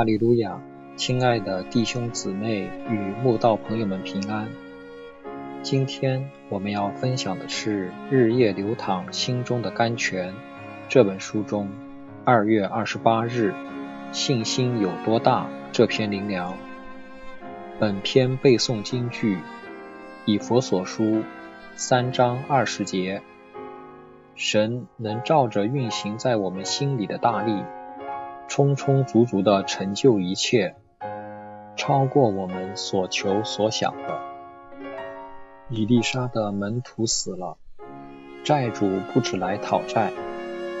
哈利路亚！亲爱的弟兄姊妹与慕道朋友们平安。今天我们要分享的是《日夜流淌心中的甘泉》这本书中二月二十八日“信心有多大”这篇灵粮。本篇背诵金句：以佛所书三章二十节。神能照着运行在我们心里的大力，充充足足的成就一切，超过我们所求所想的。伊丽莎的门徒死了，债主不止来讨债，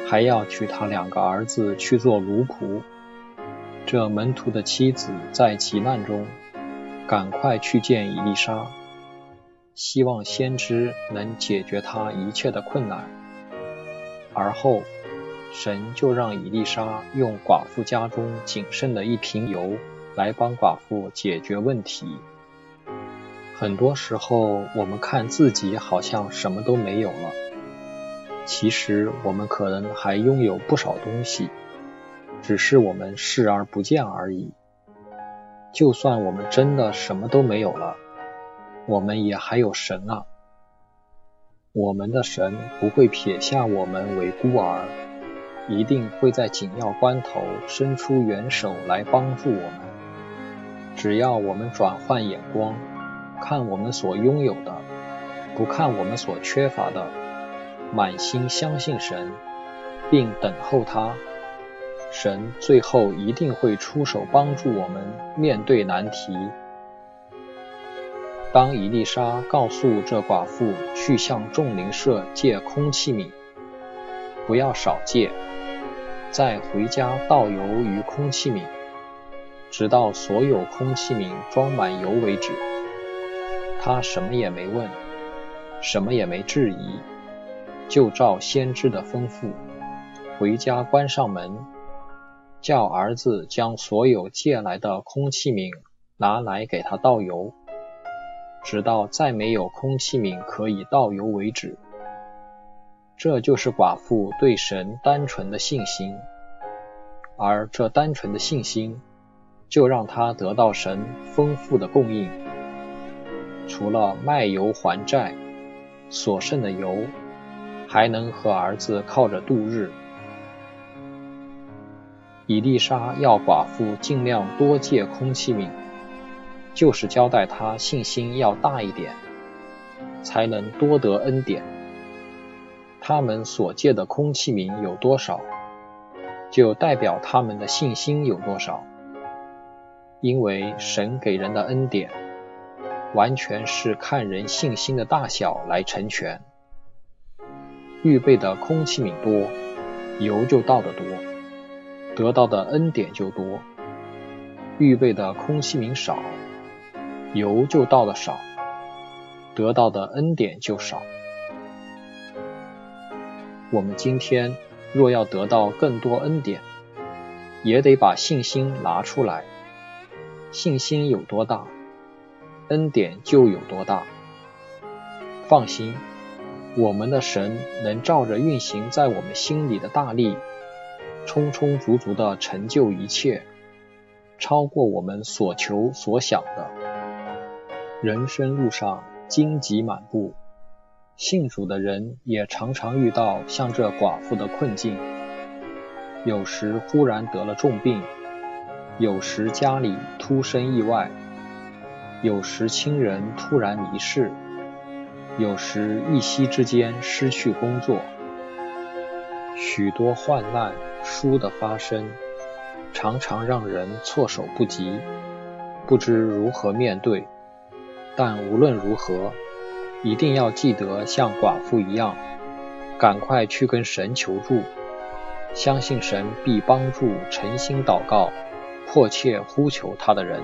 还要娶他两个儿子去做奴仆。这门徒的妻子在急难中，赶快去见伊丽莎，希望先知能解决他一切的困难。而后，神就让伊丽莎用寡妇家中仅剩的一瓶油来帮寡妇解决问题。很多时候，我们看自己好像什么都没有了，其实我们可能还拥有不少东西，只是我们视而不见而已。就算我们真的什么都没有了，我们也还有神啊。我们的神不会撇下我们为孤儿，一定会在紧要关头伸出援手来帮助我们。只要我们转换眼光，看我们所拥有的，不看我们所缺乏的，满心相信神，并等候他，神最后一定会出手帮助我们面对难题。当伊丽莎告诉这寡妇去向众灵舍借空气皿，不要少借，再回家倒油于空气皿，直到所有空气皿装满油为止。他什么也没问，什么也没质疑，就照先知的吩咐，回家关上门，叫儿子将所有借来的空气皿拿来给他倒油。直到再没有空气皿可以倒油为止。这就是寡妇对神单纯的信心，而这单纯的信心，就让她得到神丰富的供应。除了卖油还债，所剩的油还能和儿子靠着度日。伊丽莎要寡妇尽量多借空气皿。就是交代她信心要大一点，才能多得恩典。他们所借的空气名有多少，就代表他们的信心有多少。因为神给人的恩典，完全是看人信心的大小来成全。预备的空气名多，油就倒得多，得到的恩典就多；预备的空气名少。油就倒的少，得到的恩典就少。我们今天若要得到更多恩典，也得把信心拿出来。信心有多大，恩典就有多大。放心，我们的神能照着运行在我们心里的大力，充充足足的成就一切，超过我们所求所想的。人生路上荆棘满布，信主的人也常常遇到像这寡妇的困境。有时忽然得了重病，有时家里突生意外，有时亲人突然离世，有时一夕之间失去工作。许多患难殊的发生，常常让人措手不及，不知如何面对。但无论如何，一定要记得像寡妇一样，赶快去跟神求助，相信神必帮助诚心祷告、迫切呼求他的人。